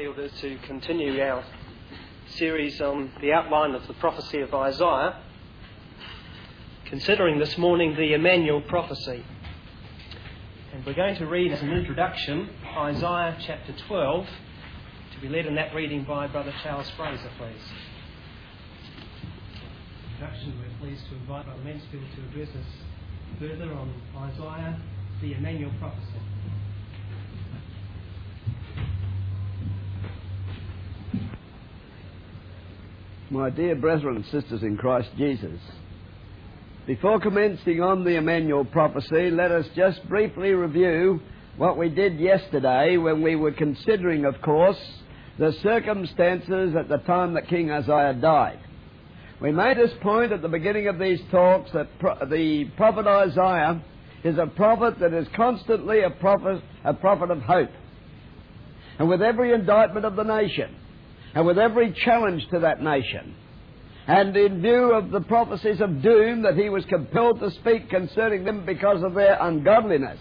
Fielders to continue our series on the outline of the prophecy of Isaiah, considering this morning the Emmanuel prophecy. And we're going to read as an introduction Isaiah chapter 12, to be led in that reading by Brother Charles Fraser, please. Introduction, we're pleased to invite Brother Mansfield to address us further on Isaiah, the Emmanuel prophecy. My dear brethren and sisters in Christ Jesus, before commencing on the Emmanuel prophecy, let us just briefly review what we did yesterday when we were considering, of course, the circumstances at the time that King Uzziah died. We made this point at the beginning of these talks that pro- the prophet Isaiah is a prophet that is constantly a prophet, a prophet of hope. And with every indictment of the nation, and with every challenge to that nation. And in view of the prophecies of doom that he was compelled to speak concerning them because of their ungodliness,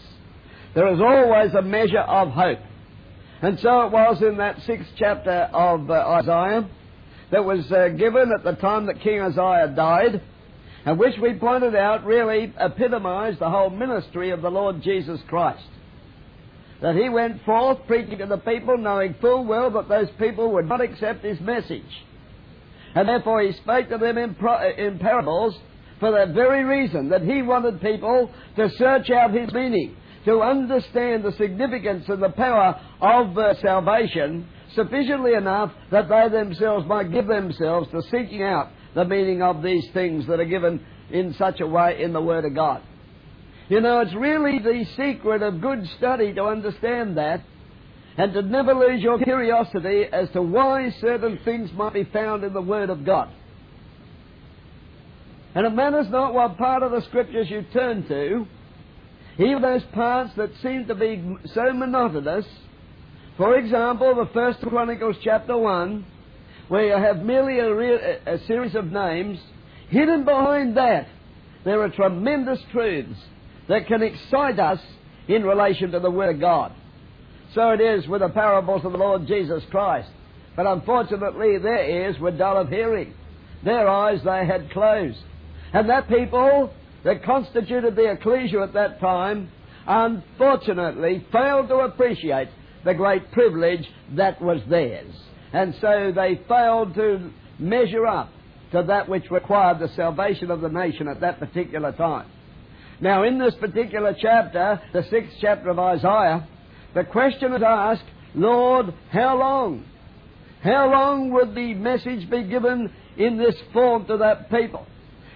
there is always a measure of hope. And so it was in that sixth chapter of uh, Isaiah that was uh, given at the time that King Uzziah died, and which we pointed out really epitomized the whole ministry of the Lord Jesus Christ that he went forth preaching to the people, knowing full well that those people would not accept his message. And therefore he spake to them in, pro- in parables for that very reason, that he wanted people to search out his meaning, to understand the significance and the power of uh, salvation sufficiently enough that they themselves might give themselves to seeking out the meaning of these things that are given in such a way in the Word of God. You know, it's really the secret of good study to understand that and to never lose your curiosity as to why certain things might be found in the Word of God. And it matters not what part of the Scriptures you turn to, even those parts that seem to be so monotonous. For example, the First Chronicles chapter 1, where you have merely a, a series of names, hidden behind that there are tremendous truths that can excite us in relation to the Word of God. So it is with the parables of the Lord Jesus Christ. But unfortunately, their ears were dull of hearing. Their eyes they had closed. And that people that constituted the ecclesia at that time, unfortunately, failed to appreciate the great privilege that was theirs. And so they failed to measure up to that which required the salvation of the nation at that particular time. Now, in this particular chapter, the sixth chapter of Isaiah, the question is asked, Lord, how long? How long would the message be given in this form to that people?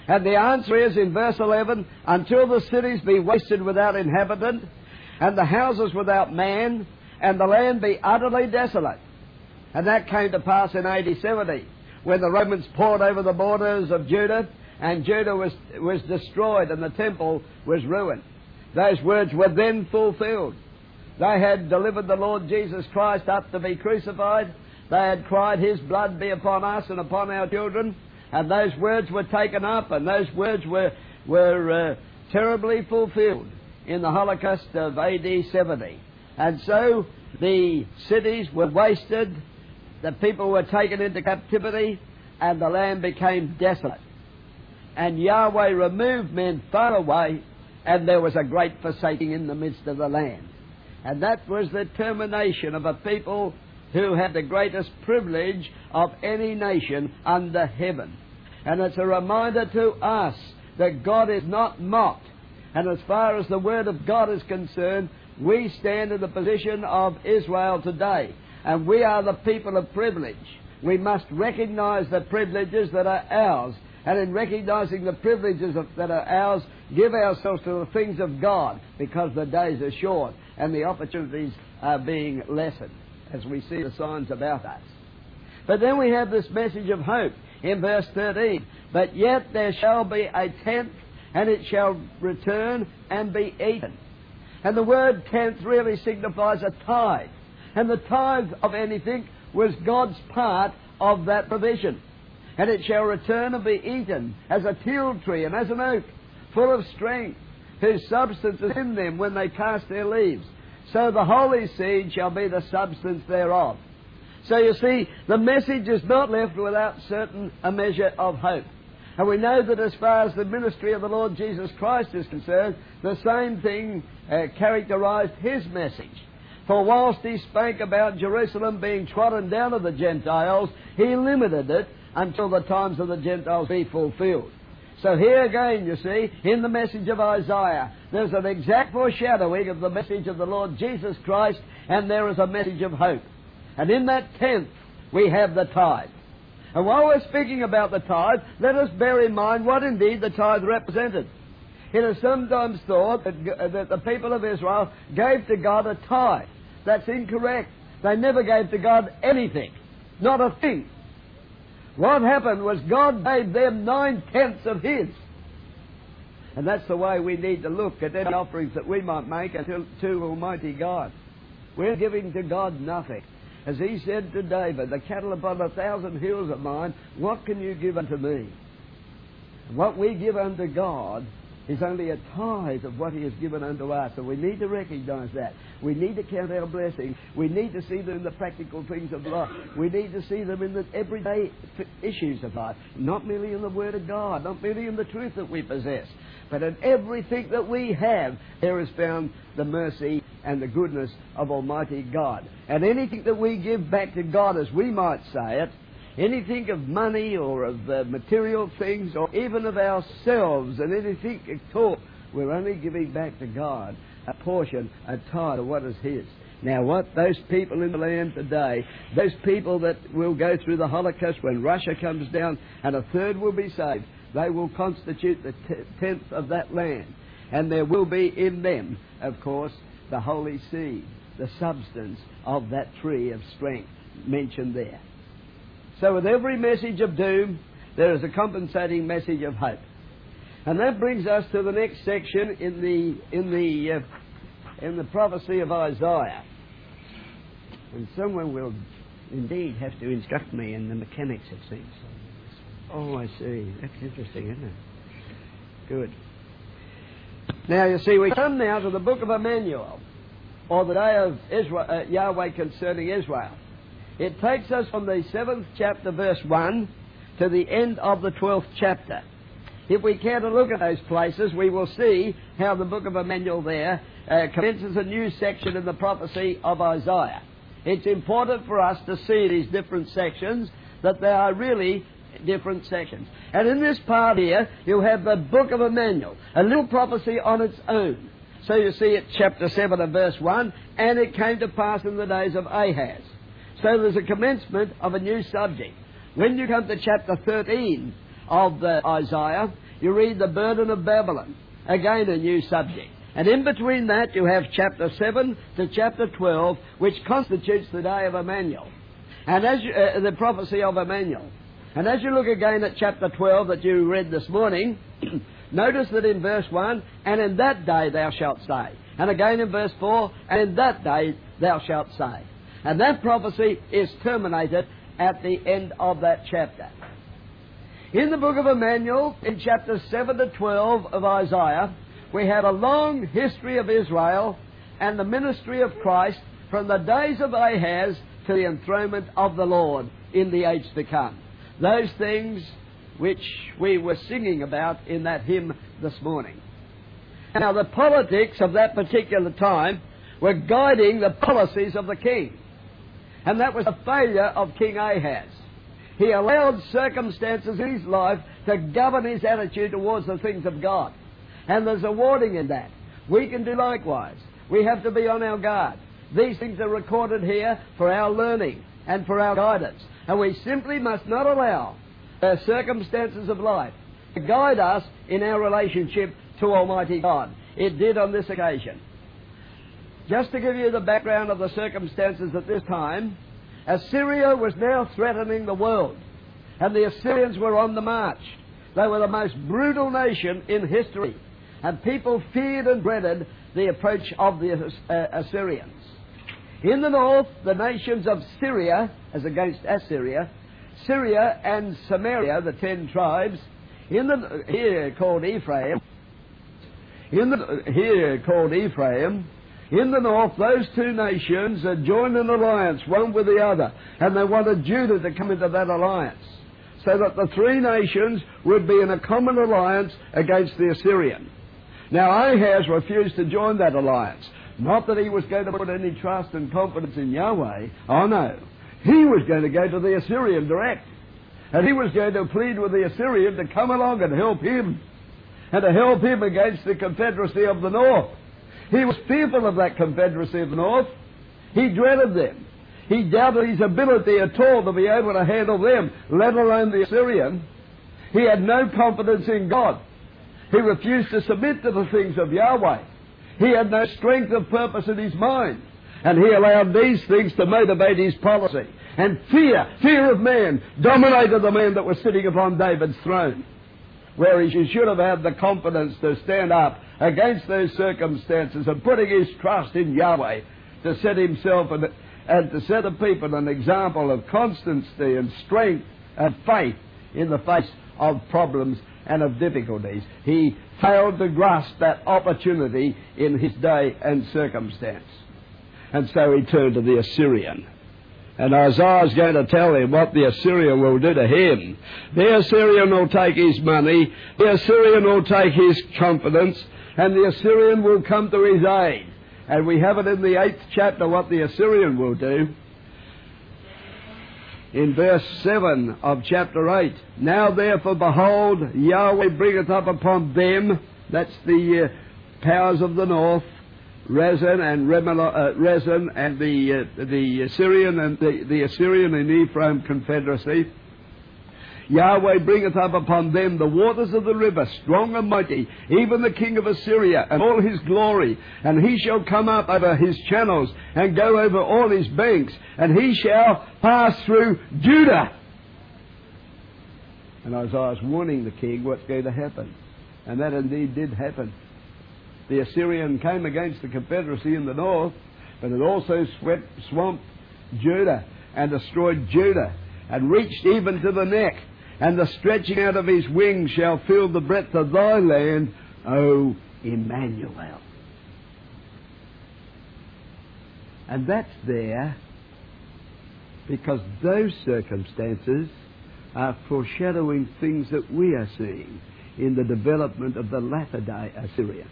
And the answer is in verse 11, until the cities be wasted without inhabitant, and the houses without man, and the land be utterly desolate. And that came to pass in AD 70, when the Romans poured over the borders of Judah and Judah was, was destroyed and the temple was ruined. Those words were then fulfilled. They had delivered the Lord Jesus Christ up to be crucified. They had cried, His blood be upon us and upon our children. And those words were taken up, and those words were, were uh, terribly fulfilled in the Holocaust of AD 70. And so the cities were wasted, the people were taken into captivity, and the land became desolate and Yahweh removed men far away, and there was a great forsaking in the midst of the land. And that was the termination of a people who had the greatest privilege of any nation under heaven. And it's a reminder to us that God is not mocked. And as far as the Word of God is concerned, we stand in the position of Israel today. And we are the people of privilege. We must recognize the privileges that are ours and in recognizing the privileges of, that are ours, give ourselves to the things of God because the days are short and the opportunities are being lessened as we see the signs about us. But then we have this message of hope in verse 13. But yet there shall be a tenth, and it shall return and be eaten. And the word tenth really signifies a tithe. And the tithe of anything was God's part of that provision and it shall return and be eaten as a teil tree and as an oak, full of strength, whose substance is in them when they cast their leaves. So the holy seed shall be the substance thereof. So you see, the message is not left without certain a measure of hope. And we know that as far as the ministry of the Lord Jesus Christ is concerned, the same thing uh, characterized his message. For whilst he spake about Jerusalem being trodden down of the Gentiles, he limited it until the times of the Gentiles be fulfilled. So here again, you see, in the message of Isaiah, there's an exact foreshadowing of the message of the Lord Jesus Christ, and there is a message of hope. And in that tenth, we have the tithe. And while we're speaking about the tithe, let us bear in mind what indeed the tithe represented. It is sometimes thought that, uh, that the people of Israel gave to God a tithe. That's incorrect. They never gave to God anything, not a thing. What happened was God gave them nine tenths of His. And that's the way we need to look at any offerings that we might make to, to Almighty God. We're giving to God nothing. As he said to David, the cattle upon a thousand hills are mine, what can you give unto me? What we give unto God is only a tithe of what He has given unto us. And we need to recognize that. We need to count our blessings. We need to see them in the practical things of life. We need to see them in the everyday issues of life, not merely in the Word of God, not merely in the truth that we possess, but in everything that we have, there is found the mercy and the goodness of Almighty God. And anything that we give back to God, as we might say it, anything of money or of uh, material things or even of ourselves and anything at all, we're only giving back to God a portion, a tithe of what is His. Now, what those people in the land today, those people that will go through the Holocaust when Russia comes down and a third will be saved, they will constitute the tenth of that land. And there will be in them, of course, the holy seed, the substance of that tree of strength mentioned there. So, with every message of doom, there is a compensating message of hope. And that brings us to the next section in the, in the, uh, in the prophecy of Isaiah. And someone will indeed have to instruct me in the mechanics of things. Oh, I see. That's interesting, isn't it? Good. Now, you see, we come now to the book of Emmanuel, or the day of Israel, uh, Yahweh concerning Israel. It takes us from the seventh chapter, verse 1, to the end of the twelfth chapter. If we care to look at those places, we will see how the book of Emmanuel there uh, commences a new section in the prophecy of Isaiah. It's important for us to see these different sections, that they are really different sections. And in this part here, you have the book of Emmanuel, a little prophecy on its own. So you see it, chapter 7 and verse 1, and it came to pass in the days of Ahaz. So there's a commencement of a new subject. When you come to chapter 13 of the Isaiah, you read the burden of Babylon. Again, a new subject. And in between that, you have chapter 7 to chapter 12, which constitutes the day of Emmanuel. And as you, uh, the prophecy of Emmanuel. And as you look again at chapter 12 that you read this morning, notice that in verse 1, and in that day thou shalt say. And again in verse 4, and in that day thou shalt say. And that prophecy is terminated at the end of that chapter. In the book of Emmanuel, in chapters 7 to 12 of Isaiah, we have a long history of Israel and the ministry of Christ from the days of Ahaz to the enthronement of the Lord in the age to come. Those things which we were singing about in that hymn this morning. Now, the politics of that particular time were guiding the policies of the king. And that was the failure of King Ahaz. He allowed circumstances in his life to govern his attitude towards the things of God. And there's a warning in that. We can do likewise. We have to be on our guard. These things are recorded here for our learning and for our guidance. And we simply must not allow the circumstances of life to guide us in our relationship to Almighty God. It did on this occasion. Just to give you the background of the circumstances at this time, Assyria was now threatening the world, and the Assyrians were on the march. They were the most brutal nation in history, and people feared and dreaded the approach of the uh, Assyrians. In the north, the nations of Syria, as against Assyria, Syria and Samaria, the ten tribes, in the here called Ephraim, in the here called Ephraim, In the north, those two nations had joined an alliance, one with the other, and they wanted Judah to come into that alliance, so that the three nations would be in a common alliance against the Assyrian. Now Ahaz refused to join that alliance. Not that he was going to put any trust and confidence in Yahweh. Oh no. He was going to go to the Assyrian direct. And he was going to plead with the Assyrian to come along and help him. And to help him against the confederacy of the north. He was fearful of that confederacy of the north. He dreaded them. He doubted his ability at all to be able to handle them, let alone the Assyrian. He had no confidence in God. He refused to submit to the things of Yahweh. He had no strength of purpose in his mind. And he allowed these things to motivate his policy. And fear, fear of man, dominated the man that was sitting upon David's throne. Where he should have had the confidence to stand up against those circumstances and putting his trust in Yahweh to set himself and, and to set a people an example of constancy and strength and faith in the face of problems and of difficulties. He failed to grasp that opportunity in his day and circumstance. And so he turned to the Assyrian. And Isaiah is going to tell him what the Assyrian will do to him. The Assyrian will take his money, the Assyrian will take his confidence, and the Assyrian will come to his aid. And we have it in the eighth chapter what the Assyrian will do. In verse 7 of chapter 8. Now therefore, behold, Yahweh bringeth up upon them, that's the uh, powers of the north, Rezin and Remel- uh, Rezin and the uh, the Assyrian and the, the Assyrian and Ephraim confederacy. Yahweh bringeth up upon them the waters of the river, strong and mighty, even the king of Assyria, and all his glory. And he shall come up over his channels, and go over all his banks, and he shall pass through Judah. And Isaiah is warning the king what's going to happen. And that indeed did happen. The Assyrian came against the confederacy in the north, but it also swept, swamped Judah and destroyed Judah and reached even to the neck. And the stretching out of his wings shall fill the breadth of thy land, O Emmanuel. And that's there because those circumstances are foreshadowing things that we are seeing in the development of the latter day Assyria.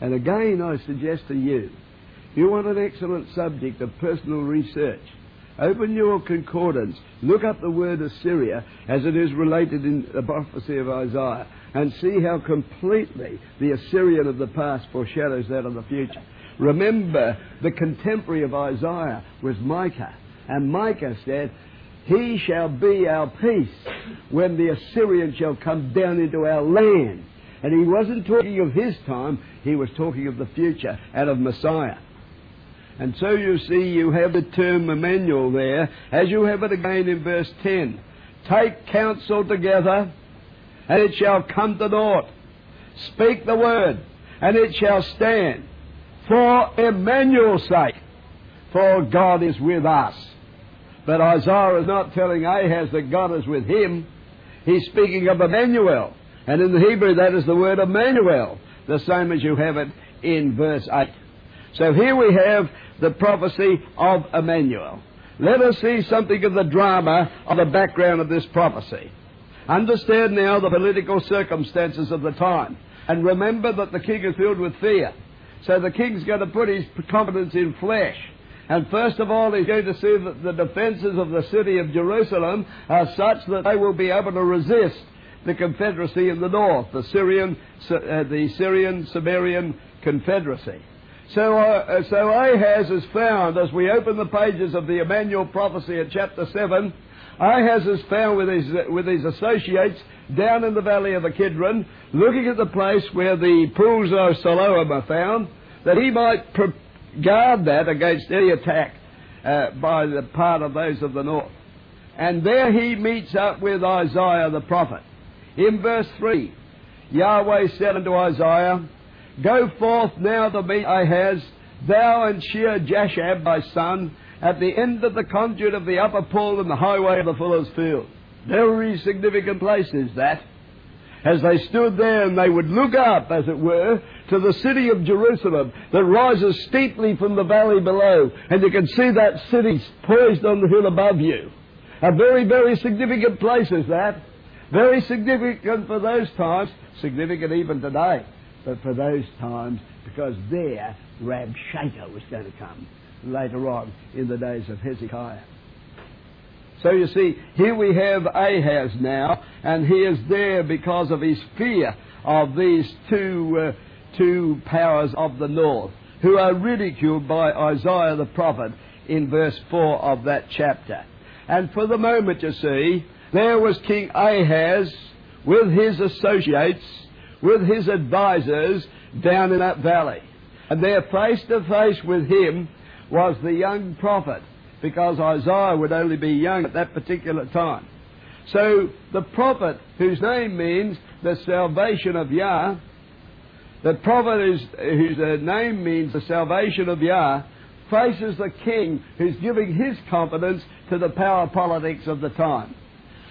And again, I suggest to you, you want an excellent subject of personal research. Open your concordance, look up the word Assyria as it is related in the prophecy of Isaiah, and see how completely the Assyrian of the past foreshadows that of the future. Remember, the contemporary of Isaiah was Micah, and Micah said, He shall be our peace when the Assyrian shall come down into our land. And he wasn't talking of his time, he was talking of the future and of Messiah. And so you see, you have the term Emmanuel there, as you have it again in verse 10. Take counsel together, and it shall come to naught. Speak the word, and it shall stand. For Emmanuel's sake, for God is with us. But Isaiah is not telling Ahaz that God is with him. He's speaking of Emmanuel. And in the Hebrew, that is the word Emmanuel, the same as you have it in verse 8. So here we have the prophecy of Emmanuel. Let us see something of the drama of the background of this prophecy. Understand now the political circumstances of the time. And remember that the king is filled with fear. So the king's going to put his confidence in flesh. And first of all, he's going to see that the defences of the city of Jerusalem are such that they will be able to resist the confederacy in the north, the Syrian, uh, the Syrian Samarian confederacy. So, uh, so Ahaz is found, as we open the pages of the Emmanuel prophecy at chapter 7, Ahaz is found with his, with his associates down in the valley of the Kidron, looking at the place where the pools of Siloam are found, that he might guard that against any attack uh, by the part of those of the north. And there he meets up with Isaiah the prophet. In verse 3, Yahweh said unto Isaiah, Go forth now to meet Ahaz, thou and Shear Jashub thy son, at the end of the conduit of the upper pool in the highway of the fuller's field. Very significant place is that. as they stood there and they would look up, as it were, to the city of Jerusalem that rises steeply from the valley below, and you can see that city poised on the hill above you. A very, very significant place is that. Very significant for those times, significant even today, but for those times, because there Rabshakeh was going to come later on in the days of Hezekiah. So you see, here we have Ahaz now, and he is there because of his fear of these two, uh, two powers of the north, who are ridiculed by Isaiah the prophet in verse 4 of that chapter. And for the moment, you see, there was King Ahaz with his associates, with his advisers down in that valley. And there, face to face with him, was the young prophet because Isaiah would only be young at that particular time. So the prophet, whose name means the salvation of Yah, the prophet whose, whose uh, name means the salvation of Yah, faces the king who's giving his confidence to the power politics of the time.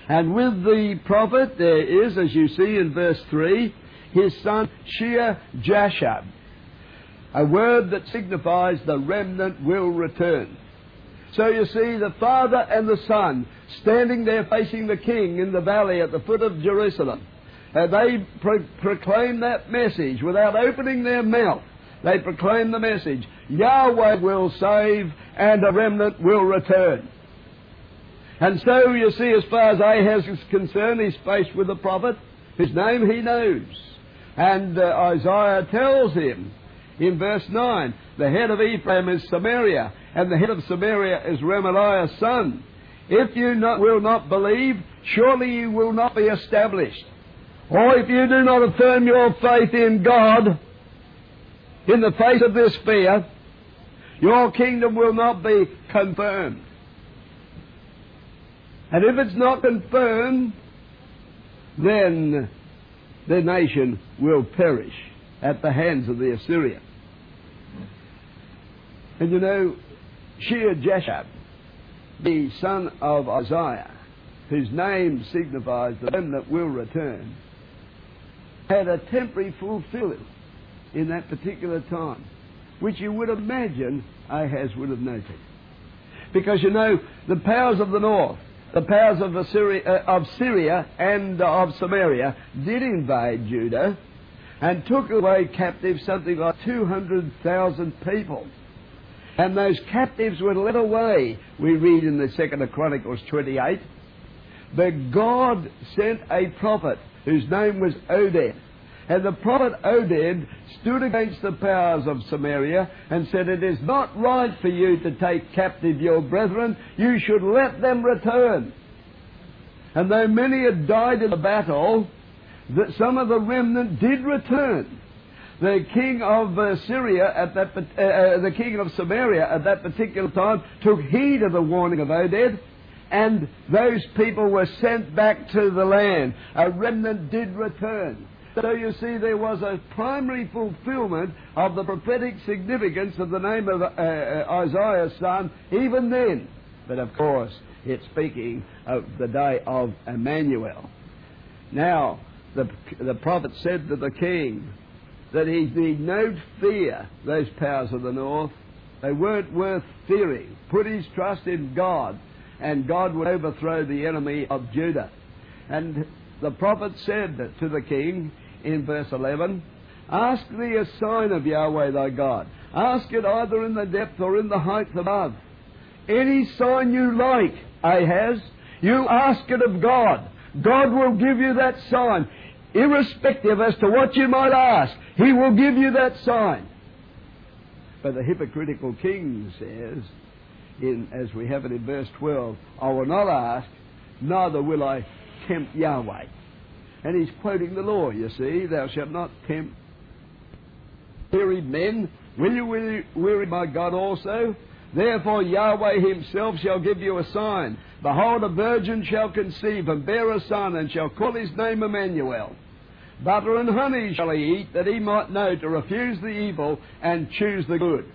And with the prophet there is, as you see in verse 3, his son Shear Jashub, a word that signifies the remnant will return. So you see the Father and the Son standing there facing the King in the valley at the foot of Jerusalem. And they pro- proclaim that message without opening their mouth. They proclaim the message Yahweh will save and a remnant will return. And so you see, as far as Ahaz is concerned, he's faced with a prophet whose name he knows. And uh, Isaiah tells him in verse 9 the head of Ephraim is Samaria, and the head of Samaria is Remaliah's son. If you not, will not believe, surely you will not be established. Or if you do not affirm your faith in God, in the face of this fear, your kingdom will not be confirmed. And if it's not confirmed, then the nation will perish at the hands of the Assyrians. And you know, Shear Jashub, the son of Isaiah, whose name signifies the remnant will return, had a temporary fulfillment in that particular time, which you would imagine Ahaz would have noted. Because you know, the powers of the north, the powers of, Assyria, uh, of Syria and of Samaria did invade Judah and took away captive something like 200,000 people. And those captives were led away, we read in the second of Chronicles 28. But God sent a prophet whose name was Oded. And the prophet Oded stood against the powers of Samaria and said, It is not right for you to take captive your brethren. You should let them return. And though many had died in the battle, that some of the remnant did return the king of uh, Syria at that, uh, uh, the king of Samaria at that particular time took heed of the warning of Oded, and those people were sent back to the land. A remnant did return. So you see, there was a primary fulfillment of the prophetic significance of the name of uh, uh Isaiah's son, even then. But of course, it's speaking of the day of Emmanuel. Now, the, the prophet said to the king, that he need no fear those powers of the north. They weren't worth fearing. Put his trust in God, and God would overthrow the enemy of Judah. And the prophet said to the king in verse 11, Ask thee a sign of Yahweh thy God. Ask it either in the depth or in the height above. Any sign you like, Ahaz, you ask it of God. God will give you that sign irrespective as to what you might ask, he will give you that sign. But the hypocritical king says, in, as we have it in verse 12, I will not ask, neither will I tempt Yahweh. And he's quoting the law, you see, thou shalt not tempt wearied men. Will you weary, weary my God also? Therefore Yahweh himself shall give you a sign. Behold, a virgin shall conceive and bear a son, and shall call his name Emmanuel. Butter and honey shall he eat, that he might know to refuse the evil and choose the good.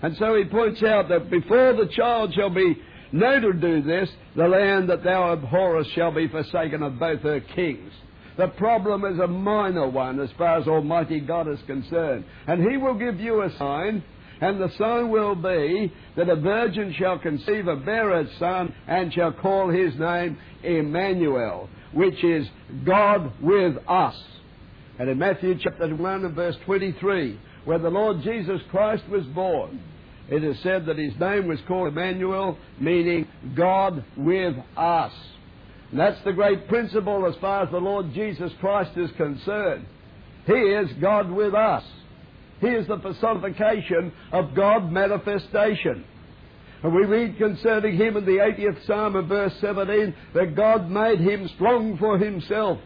And so he points out that before the child shall be known to do this, the land that thou abhorrest shall be forsaken of both her kings. The problem is a minor one as far as Almighty God is concerned. And He will give you a sign, and the sign will be that a virgin shall conceive a bear a son, and shall call his name Emmanuel, which is God with us. And in Matthew chapter 1 and verse 23, where the Lord Jesus Christ was born, it is said that his name was called Emmanuel, meaning God with us. And that's the great principle as far as the Lord Jesus Christ is concerned. He is God with us. He is the personification of God manifestation. And we read concerning him in the 80th Psalm of verse 17 that God made him strong for himself.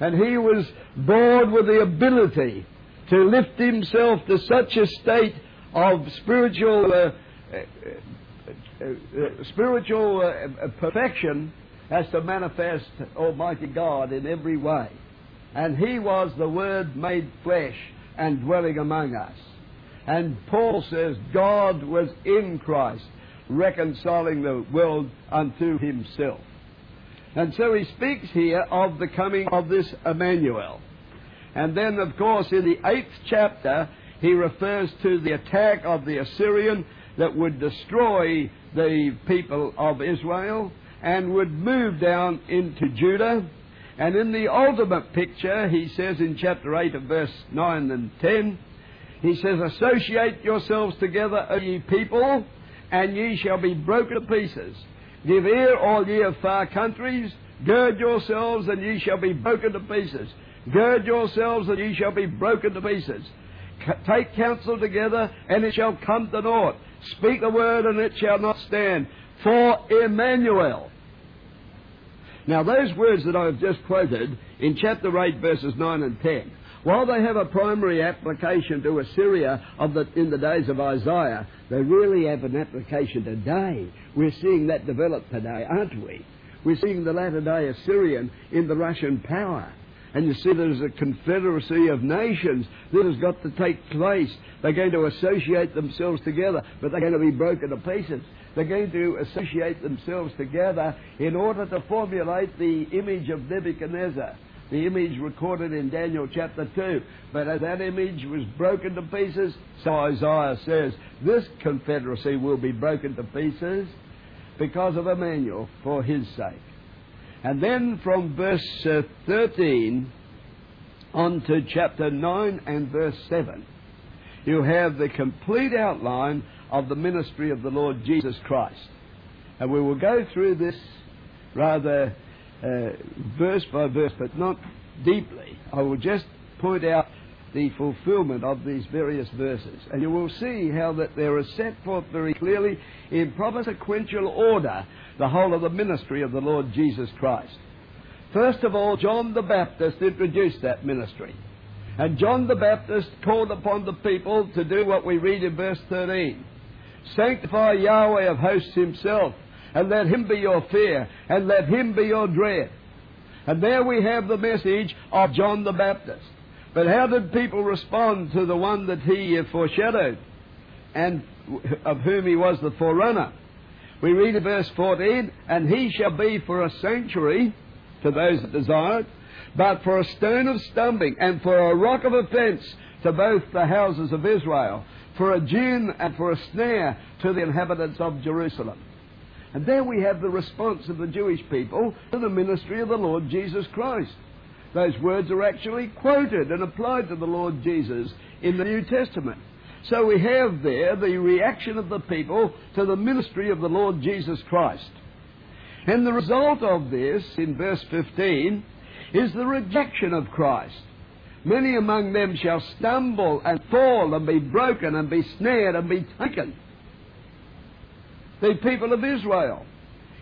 And he was born with the ability to lift himself to such a state of spiritual, uh, uh, uh, uh spiritual uh, perfection as to manifest Almighty God in every way. And he was the Word made flesh and dwelling among us. And Paul says God was in Christ, reconciling the world unto himself. And so he speaks here of the coming of this Emmanuel. And then, of course, in the eighth chapter, he refers to the attack of the Assyrian that would destroy the people of Israel and would move down into Judah. And in the ultimate picture, he says in chapter 8 of verse 9 and 10, he says, Associate yourselves together, O ye people, and ye shall be broken to pieces. Give ear, all ye of far countries, gird yourselves, and ye shall be broken to pieces. Gird yourselves, and ye shall be broken to pieces. C- take counsel together, and it shall come to naught. Speak the word, and it shall not stand. For Emmanuel, now, those words that I've just quoted in chapter 8, verses 9 and 10, while they have a primary application to Assyria of the, in the days of Isaiah, they really have an application today. We're seeing that develop today, aren't we? We're seeing the latter day Assyrian in the Russian power. And you see, there's a confederacy of nations that has got to take place. They're going to associate themselves together, but they're going to be broken to pieces. They're going to associate themselves together in order to formulate the image of Nebuchadnezzar, the image recorded in Daniel chapter 2. But as that image was broken to pieces, so Isaiah says, this confederacy will be broken to pieces because of Emmanuel for his sake. And then from verse uh, 13 on to chapter 9 and verse 7, you have the complete outline of the ministry of the Lord Jesus Christ. And we will go through this rather uh, verse by verse, but not deeply. I will just point out the fulfillment of these various verses. And you will see how that there is set forth very clearly in proper sequential order the whole of the ministry of the Lord Jesus Christ. First of all, John the Baptist introduced that ministry. And John the Baptist called upon the people to do what we read in verse 13 Sanctify Yahweh of hosts himself, and let him be your fear, and let him be your dread. And there we have the message of John the Baptist. But how did people respond to the one that he foreshadowed, and of whom he was the forerunner? We read in verse 14, and he shall be for a sanctuary to those that desire it, but for a stone of stumbling and for a rock of offence to both the houses of Israel, for a gin and for a snare to the inhabitants of Jerusalem. And there we have the response of the Jewish people to the ministry of the Lord Jesus Christ. Those words are actually quoted and applied to the Lord Jesus in the New Testament. So we have there the reaction of the people to the ministry of the Lord Jesus Christ. And the result of this, in verse 15, is the rejection of Christ. Many among them shall stumble and fall and be broken and be snared and be taken. The people of Israel,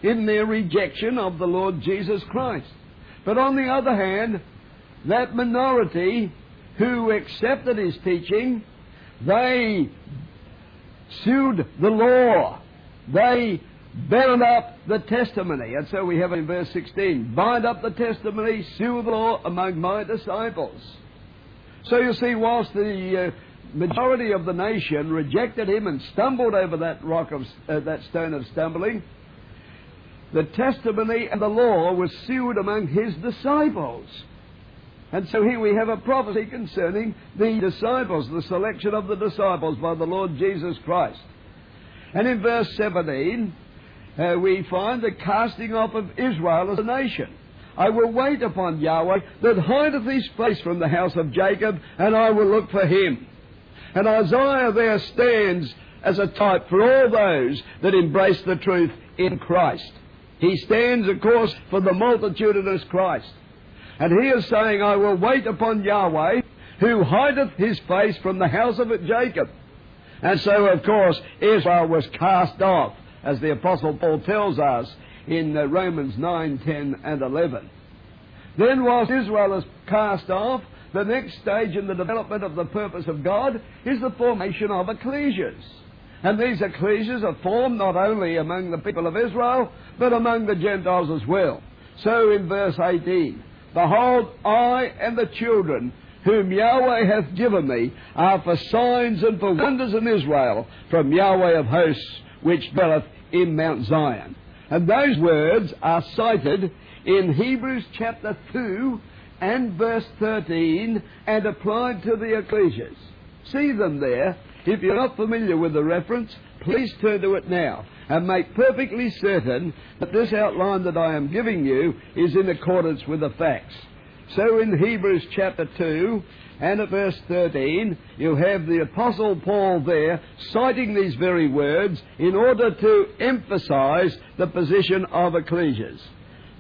in their rejection of the Lord Jesus Christ. But on the other hand, that minority who accepted his teaching they sued the law. They bound up the testimony. And so we have in verse 16 bind up the testimony, sue the law among my disciples. So you see, whilst the uh, majority of the nation rejected him and stumbled over that rock of uh, that stone of stumbling, the testimony and the law was sealed among his disciples. And so here we have a prophecy concerning the disciples, the selection of the disciples by the Lord Jesus Christ. And in verse 17, uh, we find the casting off of Israel as a nation. I will wait upon Yahweh that hideth his face from the house of Jacob, and I will look for him. And Isaiah there stands as a type for all those that embrace the truth in Christ. He stands, of course, for the multitudinous Christ. And he is saying, I will wait upon Yahweh, who hideth his face from the house of Jacob. And so, of course, Israel was cast off, as the Apostle Paul tells us in uh, Romans 9, 10, and 11. Then, whilst Israel is cast off, the next stage in the development of the purpose of God is the formation of ecclesias. And these ecclesias are formed not only among the people of Israel, but among the Gentiles as well. So in verse 18, Behold, I and the children whom Yahweh hath given me are for signs and for wonders in Israel from Yahweh of hosts, which dwelleth in Mount Zion. And those words are cited in Hebrews chapter 2 and verse 13 and applied to the ecclesias. See them there. If you're not familiar with the reference, please turn to it now and make perfectly certain that this outline that I am giving you is in accordance with the facts. So in Hebrews chapter 2 and at verse 13, you have the Apostle Paul there citing these very words in order to emphasize the position of ecclesias.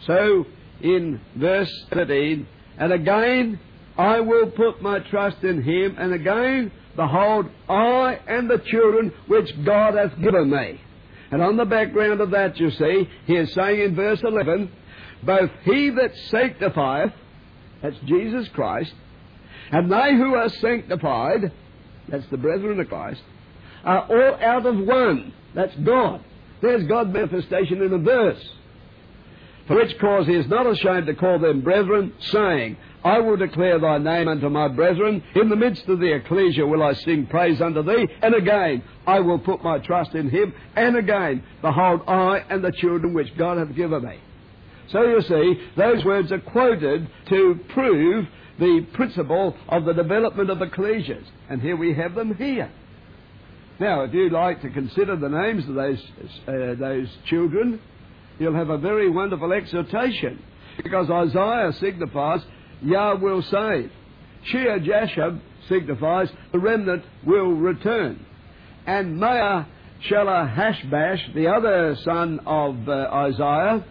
So in verse 13, and again, I will put my trust in him, and again, behold, I and the children which God hath given me. And on the background of that, you see, he is saying in verse 11, both he that sanctifieth, that's Jesus Christ, and they who are sanctified, that's the brethren of Christ, are all out of one. That's God. There's God's manifestation in a verse. Which cause he is not ashamed to call them brethren, saying, I will declare thy name unto my brethren. In the midst of the ecclesia will I sing praise unto thee. And again, I will put my trust in him. And again, behold, I and the children which God hath given me. So you see, those words are quoted to prove the principle of the development of ecclesias. And here we have them here. Now, if you'd like to consider the names of those, uh, those children, you'll have a very wonderful exhortation. Because Isaiah signifies Yah will save. Shear Jashub signifies the remnant will return. And Maah Hashbash, the other son of uh, Isaiah,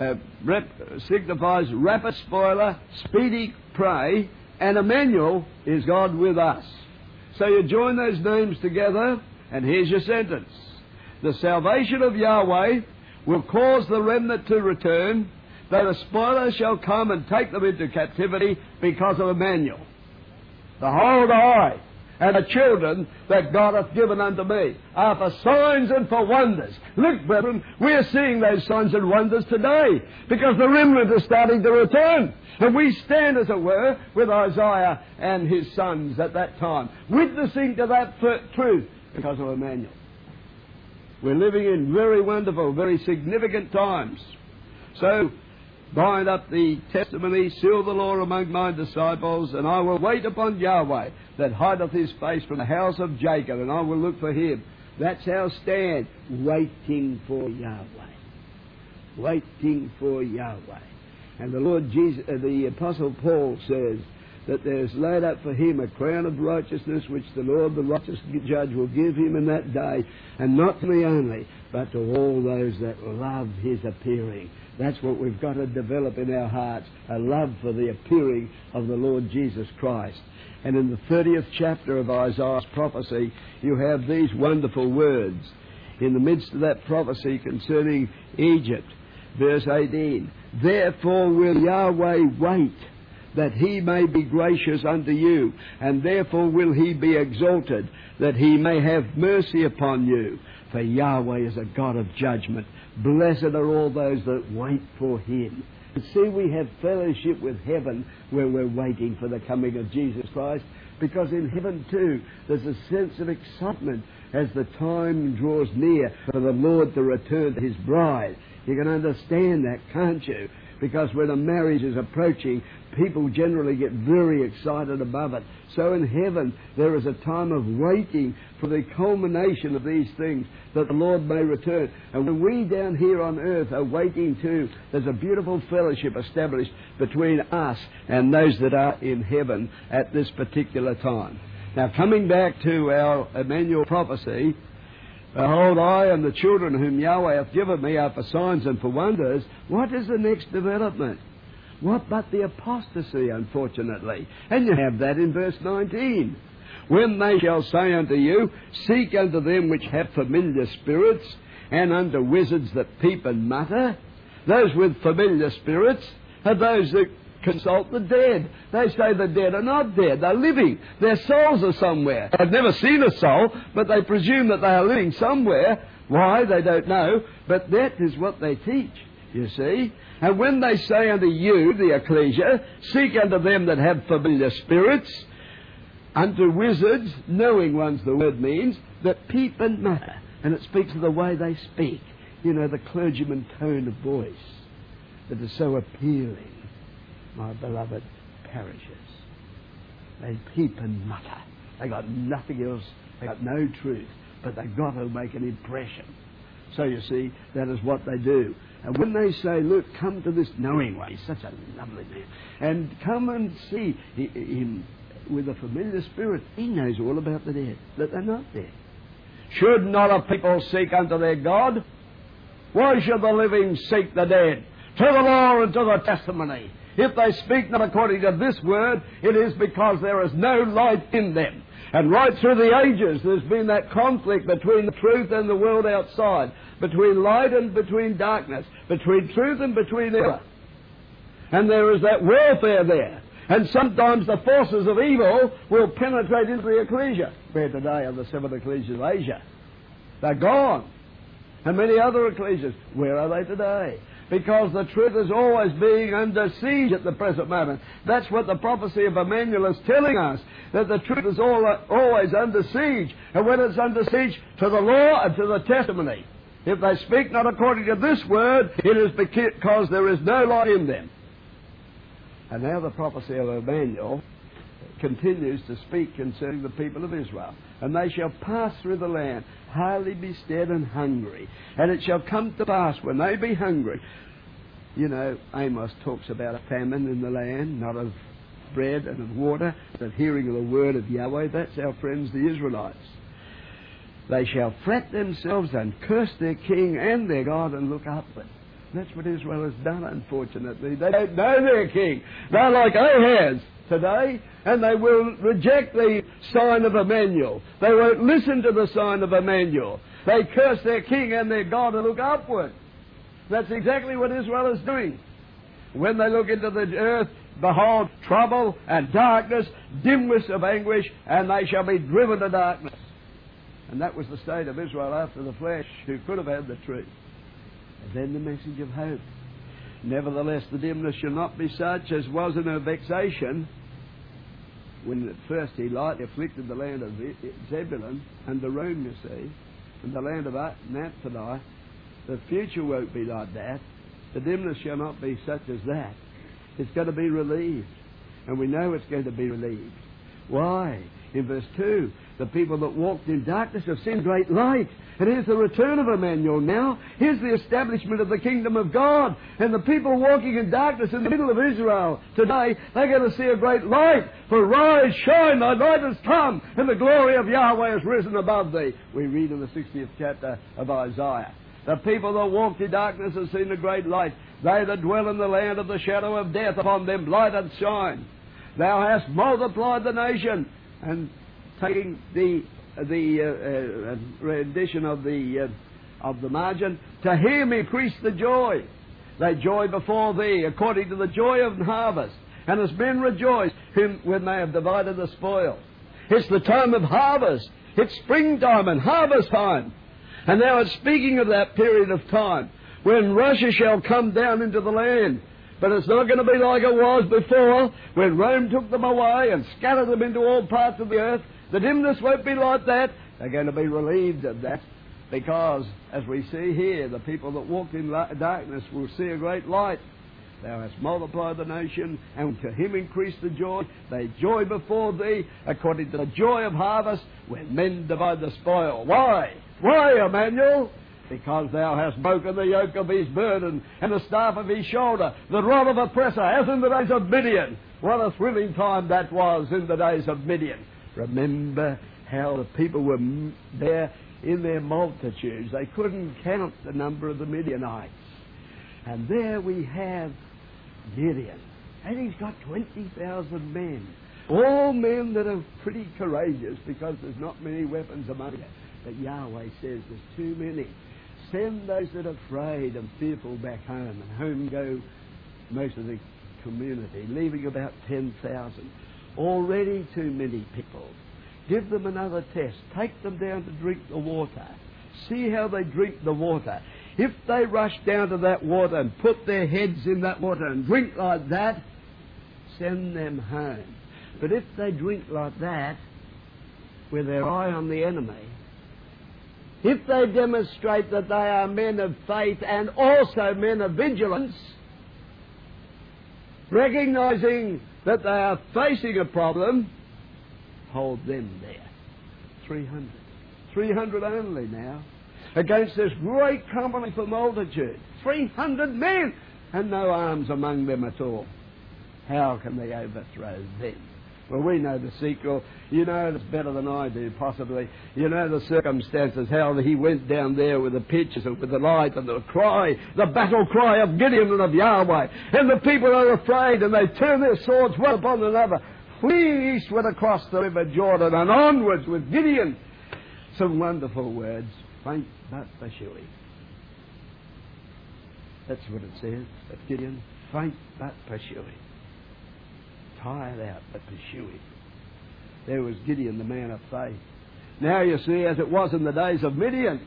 uh, rep, signifies rapid spoiler, speedy prey, and Emmanuel is God with us. So you join those names together, and here's your sentence. The salvation of Yahweh will cause the remnant to return, that a spoiler shall come and take them into captivity because of Emmanuel. Behold, I and the children that God hath given unto me are for signs and for wonders. Look, brethren, we are seeing those signs and wonders today because the remnant is starting to return. And we stand, as it were, with Isaiah and his sons at that time, witnessing to that truth because of Emmanuel. We're living in very wonderful, very significant times. So, bind up the testimony, seal the law among my disciples, and I will wait upon Yahweh that hideth his face from the house of Jacob, and I will look for him. That's our stand, waiting for Yahweh. Waiting for Yahweh. And the Lord Jesus, uh, the Apostle Paul says that there's laid up for him a crown of righteousness which the Lord, the righteous judge, will give him in that day, and not to me only, but to all those that love his appearing. That's what we've got to develop in our hearts a love for the appearing of the Lord Jesus Christ. And in the 30th chapter of Isaiah's prophecy, you have these wonderful words. In the midst of that prophecy concerning Egypt, verse 18 Therefore will Yahweh wait that he may be gracious unto you, and therefore will he be exalted, that he may have mercy upon you. For Yahweh is a God of judgment. Blessed are all those that wait for him. See, we have fellowship with heaven where we're waiting for the coming of Jesus Christ, because in heaven too there's a sense of excitement as the time draws near for the Lord to return to his bride. You can understand that, can't you? Because when a marriage is approaching, people generally get very excited above it. So in heaven, there is a time of waiting for the culmination of these things that the Lord may return. And when we down here on earth are waiting too, there's a beautiful fellowship established between us and those that are in heaven at this particular time. Now, coming back to our Emmanuel prophecy, Behold, I and the children whom Yahweh hath given me are for signs and for wonders. What is the next development? What but the apostasy, unfortunately? And you have that in verse 19. When they shall say unto you, Seek unto them which have familiar spirits, and unto wizards that peep and mutter. Those with familiar spirits are those that consult the dead. They say the dead are not dead, they're living. Their souls are somewhere. They've never seen a soul, but they presume that they are living somewhere. Why, they don't know, but that is what they teach, you see. And when they say unto you, the ecclesia, seek unto them that have familiar spirits, unto wizards, knowing ones the word means, that peep and mutter. And it speaks of the way they speak. You know, the clergyman tone of voice that is so appealing my beloved perishes. They peep and mutter. They got nothing else. They got no truth, but they've got to make an impression. So you see, that is what they do. And when they say, "Look, come to this knowing way," he's such a lovely man, and come and see him with a familiar spirit, he knows all about the dead, that they're not dead. Should not a people seek unto their God? Why should the living seek the dead? To the law and to the testimony. If they speak not according to this word, it is because there is no light in them. And right through the ages, there's been that conflict between the truth and the world outside, between light and between darkness, between truth and between error. And there is that warfare there. And sometimes the forces of evil will penetrate into the ecclesia. Where today are the seven ecclesias of Asia? They're gone. And many other ecclesias. Where are they today? Because the truth is always being under siege at the present moment. That's what the prophecy of Emmanuel is telling us, that the truth is always under siege. And when it's under siege, to the law and to the testimony. If they speak not according to this word, it is because there is no law in them. And now the prophecy of Emmanuel continues to speak concerning the people of Israel. And they shall pass through the land, highly bestead and hungry. And it shall come to pass when they be hungry. You know, Amos talks about a famine in the land, not of bread and of water, but hearing of the word of Yahweh. That's our friends, the Israelites. They shall fret themselves and curse their king and their God and look upward. That's what Israel has done, unfortunately. They don't know their king. They're like Ahaz today, and they will reject the sign of Emmanuel. They won't listen to the sign of Emmanuel. They curse their king and their God and look upward. That's exactly what Israel is doing. When they look into the earth, behold, trouble and darkness, dimness of anguish, and they shall be driven to darkness. And that was the state of Israel after the flesh, who could have had the truth. And then the message of hope. Nevertheless, the dimness shall not be such as was in her vexation when at first he lightly afflicted the land of Zebulun and the Rome, you see, and the land of Naphtali. The future won't be like that. The dimness shall not be such as that. It's going to be relieved. And we know it's going to be relieved. Why? In verse 2, the people that walked in darkness have seen great light. And here's the return of Emmanuel now. Here's the establishment of the kingdom of God. And the people walking in darkness in the middle of Israel today, they're going to see a great light. For rise, shine, thy light has come, and the glory of Yahweh has risen above thee. We read in the 60th chapter of Isaiah. The people that walked in darkness have seen a great light. They that dwell in the land of the shadow of death, upon them light hath shine. Thou hast multiplied the nation, and taking the the uh, uh, rendition of the uh, of the margin, to hear me preach the joy. They joy before thee, according to the joy of harvest. And as men rejoice when they have divided the spoil. It's the time of harvest. It's springtime and harvest time. And now it's speaking of that period of time when Russia shall come down into the land. But it's not going to be like it was before when Rome took them away and scattered them into all parts of the earth. The dimness won't be like that. They're going to be relieved of that because, as we see here, the people that walked in darkness will see a great light. Thou hast multiplied the nation, and to him increased the joy. They joy before thee, according to the joy of harvest, when men divide the spoil. Why? Why, Emmanuel? Because thou hast broken the yoke of his burden and the staff of his shoulder, the rod of oppressor, as in the days of Midian. What a thrilling time that was in the days of Midian. Remember how the people were there in their multitudes. They couldn't count the number of the Midianites. And there we have Gideon. And he's got 20,000 men. All men that are pretty courageous because there's not many weapons among them. But Yahweh says there's too many. Send those that are afraid and fearful back home. And home go most of the community, leaving about 10,000. Already too many people. Give them another test. Take them down to drink the water. See how they drink the water. If they rush down to that water and put their heads in that water and drink like that, send them home. But if they drink like that, with their eye on the enemy, if they demonstrate that they are men of faith and also men of vigilance, recognizing that they are facing a problem, hold them there. 300. 300 only now against this great company for multitude. 300 men and no arms among them at all. How can they overthrow them? Well, we know the sequel. You know it better than I do, possibly. You know the circumstances, how he went down there with the pitches and with the light and the cry, the battle cry of Gideon and of Yahweh. And the people are afraid and they turn their swords one upon another, flee eastward across the river Jordan and onwards with Gideon. Some wonderful words. Faint but pursuing. That's what it says of Gideon. Faint but pursuing. Tired out but pursue pursuing. There was Gideon, the man of faith. Now you see, as it was in the days of Midian,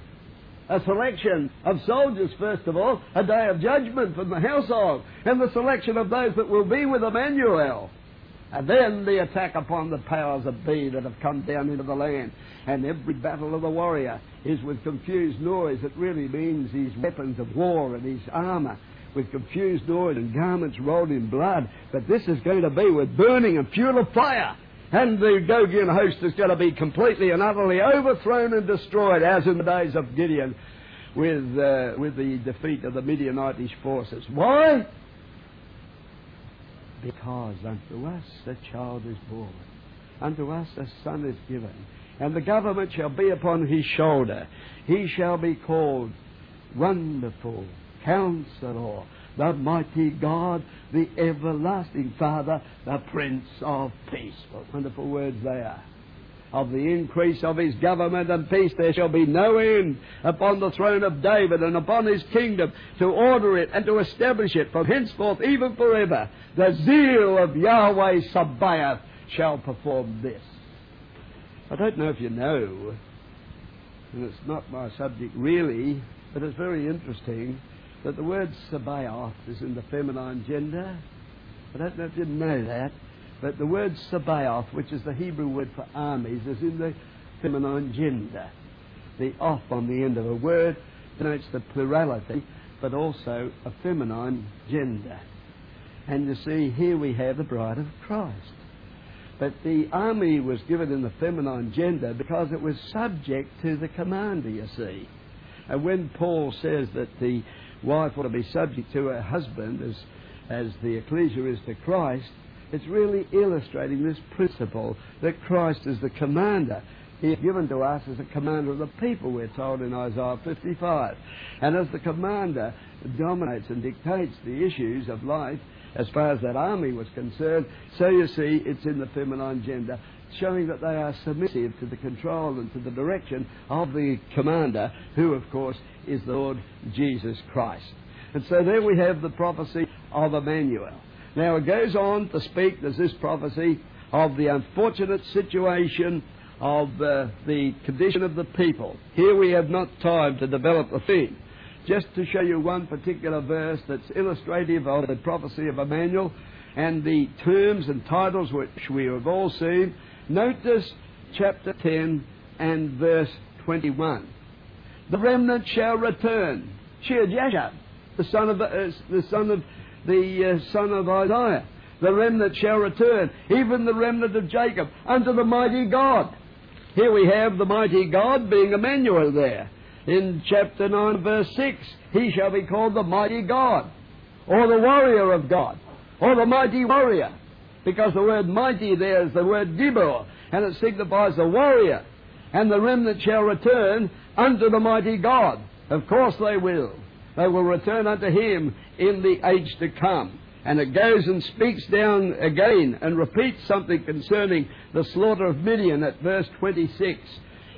a selection of soldiers, first of all, a day of judgment from the household, and the selection of those that will be with Emmanuel. And then the attack upon the powers of be that have come down into the land. And every battle of the warrior is with confused noise. It really means his weapons of war and his armour with confused noise and garments rolled in blood. But this is going to be with burning and fuel of fire. And the Gogian host is going to be completely and utterly overthrown and destroyed, as in the days of Gideon with, uh, with the defeat of the Midianitish forces. Why? Because unto us a child is born, unto us a son is given, and the government shall be upon his shoulder. He shall be called Wonderful, Counselor, the Mighty God, the Everlasting Father, the Prince of Peace. What wonderful words they are of the increase of his government and peace there shall be no end upon the throne of David and upon his kingdom to order it and to establish it from henceforth even forever. The zeal of Yahweh Sabaoth shall perform this. I don't know if you know, and it's not my subject really, but it's very interesting that the word Sabaoth is in the feminine gender. I don't know if you know that. But the word Sabaoth, which is the Hebrew word for armies, is in the feminine gender. The off on the end of a word denotes the plurality, but also a feminine gender. And you see, here we have the bride of Christ. But the army was given in the feminine gender because it was subject to the commander, you see. And when Paul says that the wife ought to be subject to her husband as, as the ecclesia is to Christ, it's really illustrating this principle that Christ is the commander. He is given to us as a commander of the people, we're told in Isaiah 55. And as the commander dominates and dictates the issues of life, as far as that army was concerned, so you see it's in the feminine gender, showing that they are submissive to the control and to the direction of the commander, who, of course, is the Lord Jesus Christ. And so there we have the prophecy of Emmanuel. Now it goes on to speak, there's this prophecy of the unfortunate situation of uh, the condition of the people. Here we have not time to develop the theme. Just to show you one particular verse that's illustrative of the prophecy of Emmanuel and the terms and titles which we have all seen. Notice chapter 10 and verse 21. The remnant shall return. Shear the son of, uh, the son of the uh, son of Isaiah. The remnant shall return, even the remnant of Jacob, unto the mighty God. Here we have the mighty God being Emmanuel there. In chapter 9, verse 6, he shall be called the mighty God, or the warrior of God, or the mighty warrior, because the word mighty there is the word Gibor, and it signifies the warrior. And the remnant shall return unto the mighty God. Of course they will. They will return unto him in the age to come. And it goes and speaks down again and repeats something concerning the slaughter of Midian at verse 26.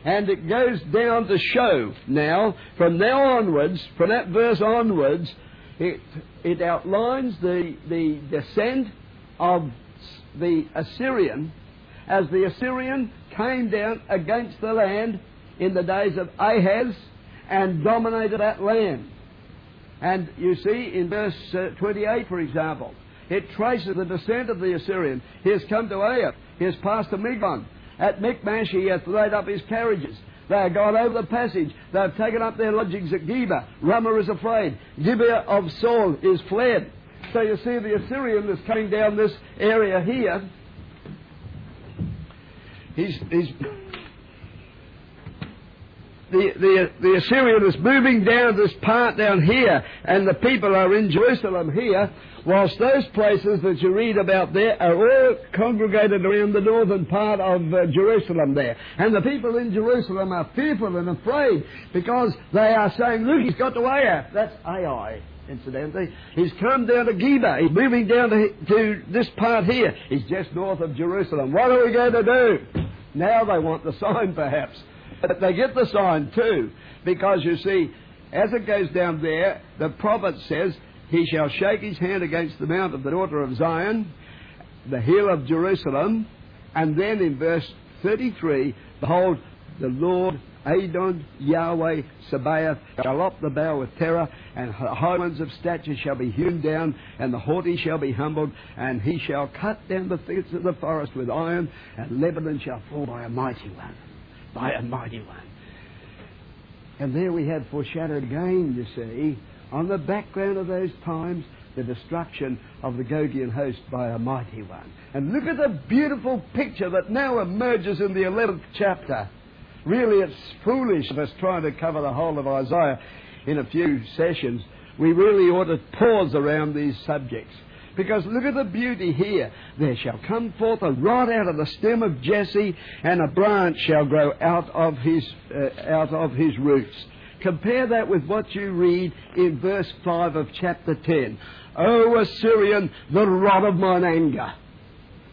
And it goes down to show now, from now onwards, from that verse onwards, it, it outlines the, the descent of the Assyrian as the Assyrian came down against the land in the days of Ahaz and dominated that land. And you see in verse uh, 28, for example, it traces the descent of the Assyrian. He has come to Aiath. He has passed to Migron. At Michmash he hath laid up his carriages. They have gone over the passage. They have taken up their lodgings at Geba. Ramah is afraid. Gibeah of Saul is fled. So you see the Assyrian is coming down this area here. He's, he's the, the, the Assyrian is moving down this part down here, and the people are in Jerusalem here, whilst those places that you read about there are all congregated around the northern part of uh, Jerusalem there. And the people in Jerusalem are fearful and afraid because they are saying, look, he's got to Ai. That's Ai incidentally. He's come down to Geba. He's moving down to, to this part here. He's just north of Jerusalem. What are we going to do? Now they want the sign, perhaps. But they get the sign too, because you see, as it goes down there, the prophet says, He shall shake his hand against the mount of the daughter of Zion, the hill of Jerusalem, and then in verse 33, behold, the Lord Adon Yahweh Sabaoth shall lop the bough with terror, and the ones of stature shall be hewn down, and the haughty shall be humbled, and he shall cut down the thickets of the forest with iron, and Lebanon shall fall by a mighty one by a mighty one. And there we have foreshadowed again, you see, on the background of those times, the destruction of the Gogian host by a mighty one. And look at the beautiful picture that now emerges in the 11th chapter. Really, it's foolish of us trying to cover the whole of Isaiah in a few sessions. We really ought to pause around these subjects. Because look at the beauty here. There shall come forth a rod out of the stem of Jesse, and a branch shall grow out of his, uh, out of his roots. Compare that with what you read in verse 5 of chapter 10. O Assyrian, the rod of mine anger.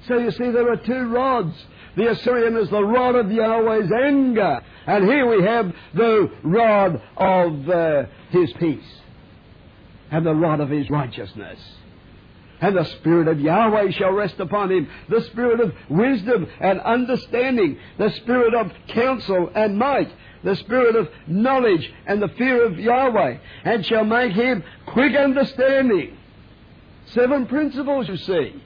So you see, there are two rods. The Assyrian is the rod of Yahweh's anger. And here we have the rod of uh, his peace and the rod of his righteousness. And the Spirit of Yahweh shall rest upon him, the Spirit of wisdom and understanding, the Spirit of counsel and might, the Spirit of knowledge and the fear of Yahweh, and shall make him quick understanding. Seven principles, you see.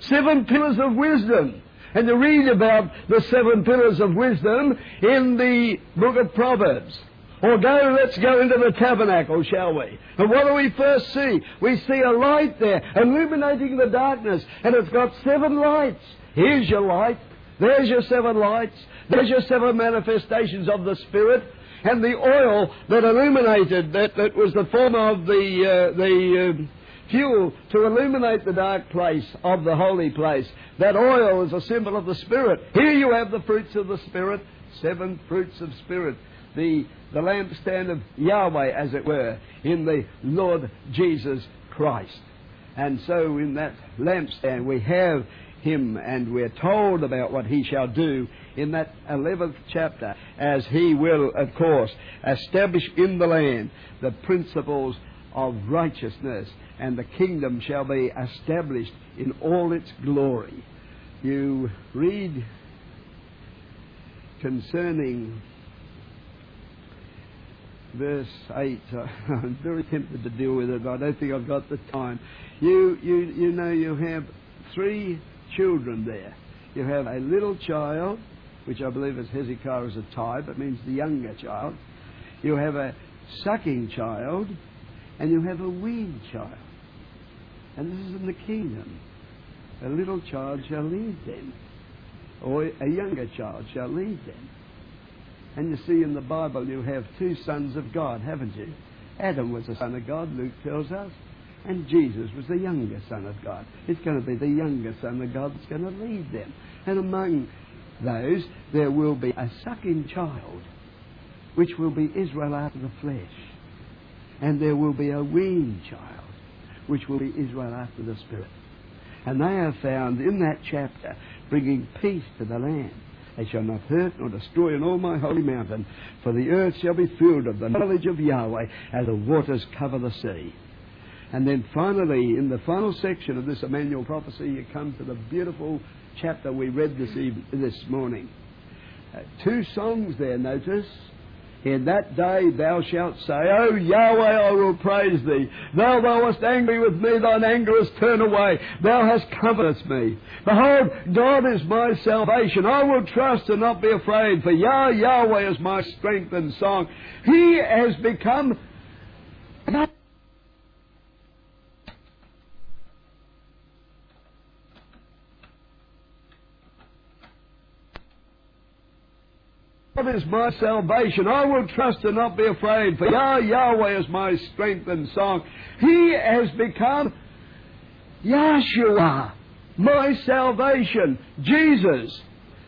Seven pillars of wisdom. And you read about the seven pillars of wisdom in the book of Proverbs. Or go, let's go into the tabernacle, shall we? And what do we first see? We see a light there, illuminating the darkness, and it's got seven lights. Here's your light. There's your seven lights. There's your seven manifestations of the Spirit. And the oil that illuminated, that, that was the form of the, uh, the uh, fuel to illuminate the dark place of the holy place. That oil is a symbol of the Spirit. Here you have the fruits of the Spirit, seven fruits of Spirit. The the lampstand of Yahweh, as it were, in the Lord Jesus Christ. And so in that lampstand we have him and we're told about what he shall do in that 11th chapter as he will, of course, establish in the land the principles of righteousness and the kingdom shall be established in all its glory. You read concerning verse 8. Uh, I'm very tempted to deal with it, but I don't think I've got the time. You, you, you know, you have three children there. You have a little child, which I believe is Hezekiah as a type, it means the younger child. You have a sucking child, and you have a weaned child. And this is in the kingdom. A little child shall lead them, or a younger child shall lead them. And you see in the Bible you have two sons of God, haven't you? Adam was the son of God, Luke tells us, and Jesus was the younger son of God. It's going to be the younger son of God that's going to lead them. And among those, there will be a sucking child, which will be Israel out of the flesh. And there will be a weaned child, which will be Israel after the spirit. And they are found in that chapter bringing peace to the land. They shall not hurt nor destroy in all my holy mountain, for the earth shall be filled of the knowledge of Yahweh as the waters cover the sea. And then finally, in the final section of this Emmanuel prophecy, you come to the beautiful chapter we read this, evening, this morning. Uh, two songs there, notice. In that day thou shalt say, O Yahweh, I will praise thee. Thou thou wast angry with me, thine anger is turned away. Thou hast comforted me. Behold, God is my salvation. I will trust and not be afraid, for Yah, Yahweh is my strength and song. He has become Is my salvation. I will trust and not be afraid, for Yah, Yahweh is my strength and song. He has become Yahshua, my salvation, Jesus.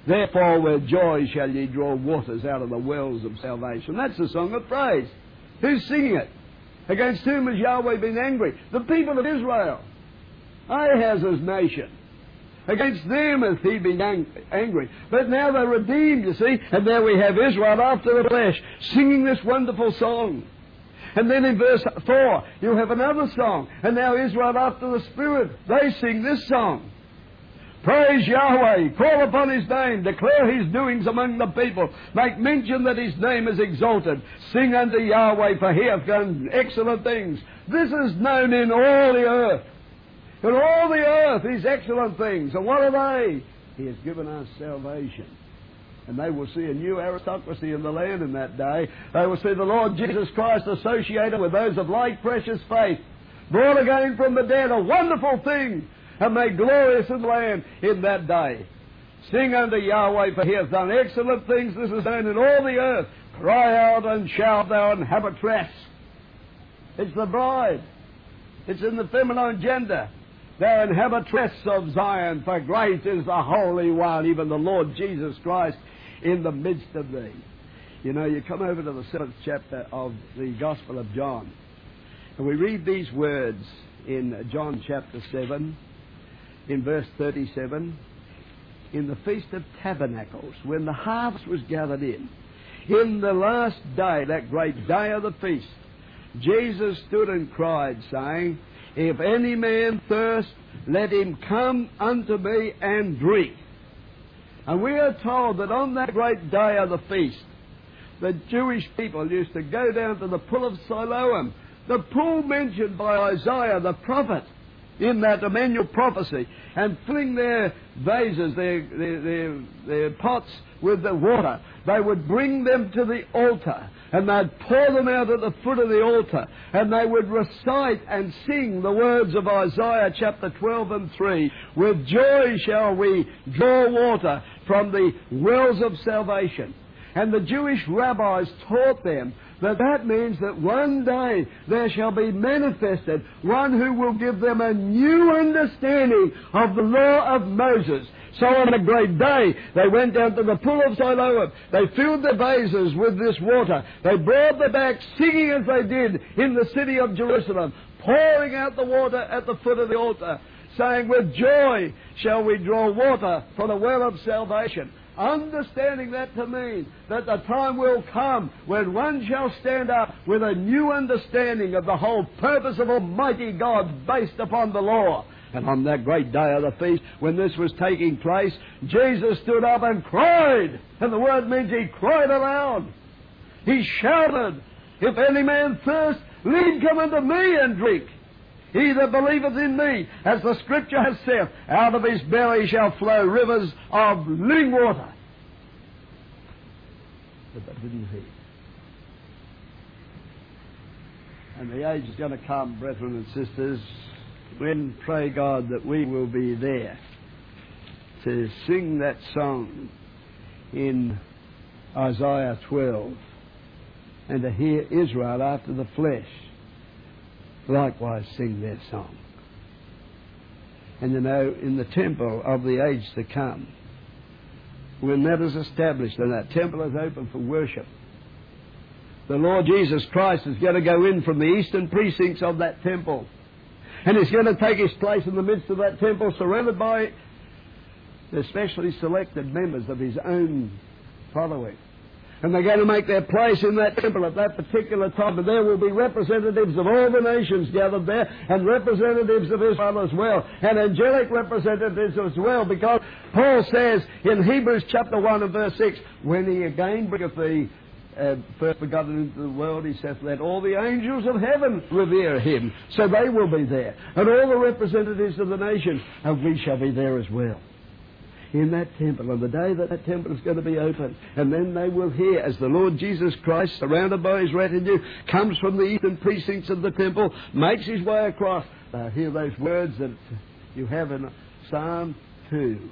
Therefore, with joy shall ye draw waters out of the wells of salvation. That's the song of praise. Who's singing it? Against whom has Yahweh been angry? The people of Israel. Ahaz's nation. Against them hath he been ang- angry. But now they're redeemed, you see. And there we have Israel after the flesh singing this wonderful song. And then in verse 4, you have another song. And now Israel after the Spirit, they sing this song. Praise Yahweh, call upon His name, declare His doings among the people, make mention that His name is exalted, sing unto Yahweh, for He hath done excellent things. This is known in all the earth. In all the earth, these excellent things. And what are they? He has given us salvation. And they will see a new aristocracy in the land in that day. They will see the Lord Jesus Christ associated with those of like precious faith, brought again from the dead, a wonderful thing, and made glorious in the land in that day. Sing unto Yahweh, for he hath done excellent things. This is known in all the earth. Cry out and shout, thou inhabitress. It's the bride. It's in the feminine gender the inhabitress of Zion, for great is the Holy One, even the Lord Jesus Christ, in the midst of thee. You know, you come over to the seventh chapter of the Gospel of John, and we read these words in John chapter 7, in verse 37. In the Feast of Tabernacles, when the harvest was gathered in, in the last day, that great day of the feast, Jesus stood and cried, saying, if any man thirst, let him come unto me and drink. And we are told that on that great day of the feast, the Jewish people used to go down to the pool of Siloam, the pool mentioned by Isaiah the prophet in that Emmanuel prophecy, and filling their vases, their, their, their, their pots with the water. They would bring them to the altar and they'd pour them out at the foot of the altar, and they would recite and sing the words of Isaiah chapter 12 and 3. With joy shall we draw water from the wells of salvation. And the Jewish rabbis taught them that that means that one day there shall be manifested one who will give them a new understanding of the law of Moses so on a great day, they went down to the pool of Siloam. They filled their vases with this water. They brought them back, singing as they did in the city of Jerusalem, pouring out the water at the foot of the altar, saying, With joy shall we draw water from the well of salvation. Understanding that to mean that the time will come when one shall stand up with a new understanding of the whole purpose of Almighty God based upon the law and on that great day of the feast, when this was taking place, Jesus stood up and cried. And the word means he cried aloud. He shouted, If any man thirst, let him come unto me and drink. He that believeth in me, as the scripture has said, out of his belly shall flow rivers of living water. But that didn't heed. And the age is going to come, brethren and sisters, when pray God that we will be there to sing that song in Isaiah 12 and to hear Israel after the flesh likewise sing their song. And you know, in the temple of the age to come, when that is established and that temple is open for worship, the Lord Jesus Christ is going to go in from the eastern precincts of that temple. And he's going to take his place in the midst of that temple, surrounded by especially selected members of his own following. And they're going to make their place in that temple at that particular time. And there will be representatives of all the nations gathered there, and representatives of Israel as well, and angelic representatives as well, because Paul says in Hebrews chapter 1 and verse 6, when he again bringeth the uh, first begotten into the world, he saith, Let all the angels of heaven revere him. So they will be there. And all the representatives of the nations, and we shall be there as well in that temple on the day that that temple is going to be open. And then they will hear as the Lord Jesus Christ, surrounded by his retinue, comes from the eastern precincts of the temple, makes his way across. They'll hear those words that you have in Psalm 2,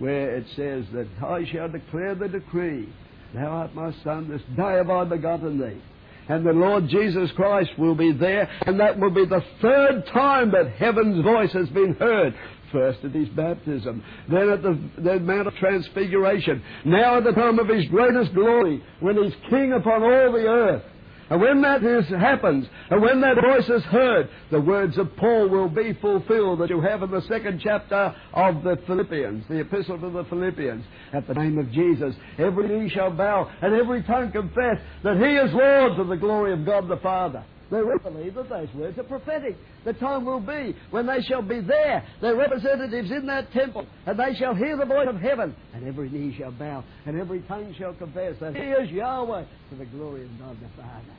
where it says that I shall declare the decree. Thou art my son, this day have I begotten thee and the Lord Jesus Christ will be there, and that will be the third time that heaven's voice has been heard first at his baptism, then at the, the Mount of Transfiguration, now at the time of his greatest glory, when he's king upon all the earth. And when that is, happens, and when that voice is heard, the words of Paul will be fulfilled that you have in the second chapter of the Philippians, the epistle to the Philippians. At the name of Jesus, every knee shall bow, and every tongue confess that he is Lord to the glory of God the Father. They believe that those words are prophetic. The time will be when they shall be there, their representatives in that temple, and they shall hear the voice of heaven, and every knee shall bow, and every tongue shall confess that He is Yahweh to the glory of God the Father.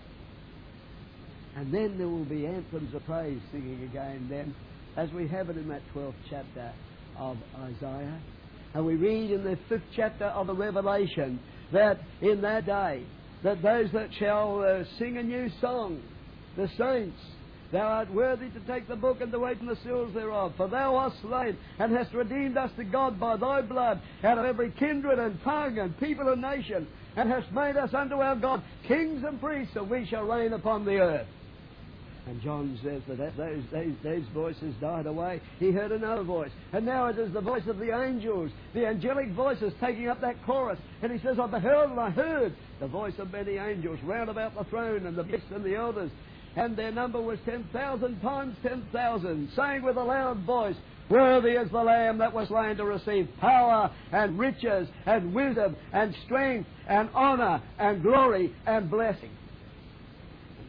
And then there will be anthems of praise singing again then, as we have it in that 12th chapter of Isaiah. And we read in the 5th chapter of the Revelation that in that day, that those that shall uh, sing a new song the saints. Thou art worthy to take the book and to open the seals thereof. For thou art slain and hast redeemed us to God by thy blood out of every kindred and tongue and people and nation, and hast made us unto our God kings and priests, and we shall reign upon the earth. And John says that those, those, those voices died away. He heard another voice. And now it is the voice of the angels, the angelic voices taking up that chorus. And he says, I beheld and I heard the voice of many angels round about the throne and the beasts and the elders and their number was 10,000 times 10,000, saying with a loud voice, Worthy is the Lamb that was slain to receive power and riches and wisdom and strength and honor and glory and blessing.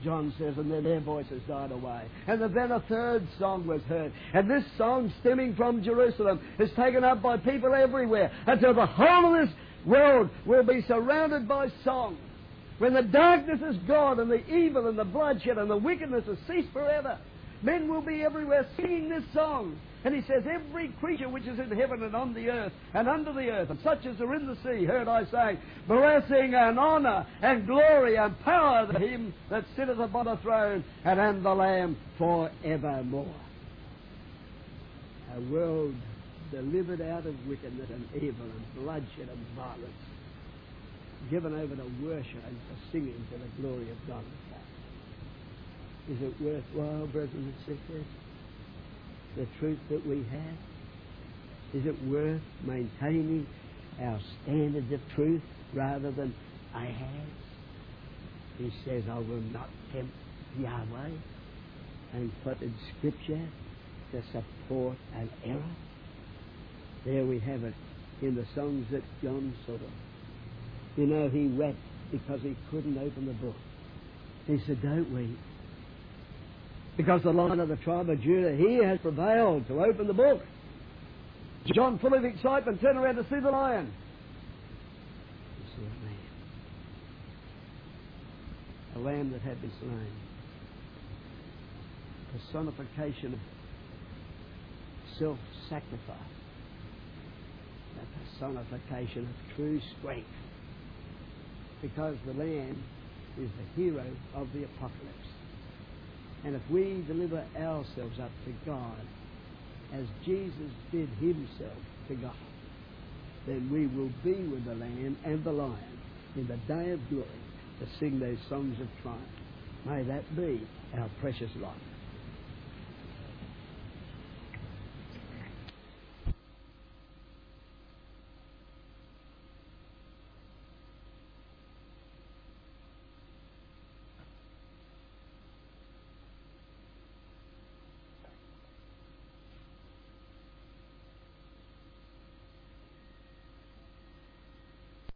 John says, and then their voices died away. And then a third song was heard. And this song, stemming from Jerusalem, is taken up by people everywhere until the whole of this world will be surrounded by song. When the darkness is gone and the evil and the bloodshed and the wickedness has ceased forever, men will be everywhere singing this song. And he says, Every creature which is in heaven and on the earth and under the earth, and such as are in the sea, heard I say, blessing and honour and glory and power to him that sitteth upon the throne and and the Lamb for evermore. A world delivered out of wickedness and evil and bloodshed and violence given over to worship and to singing to the glory of God the. Is it worthwhile, brothers and sisters, the truth that we have? Is it worth maintaining our standards of truth rather than I have? He says, I will not tempt Yahweh and put in Scripture to support an error. There we have it in the songs that John sort of you know, he wept because he couldn't open the book. He said, Don't weep. Because the lion of the tribe of Judah, he has prevailed to open the book. John, full of excitement, turned around to see the lion. A. A lamb that had been slain. Personification of self sacrifice. A personification of true strength because the Lamb is the hero of the apocalypse. And if we deliver ourselves up to God, as Jesus did himself to God, then we will be with the Lamb and the Lion in the day of glory to sing those songs of triumph. May that be our precious life.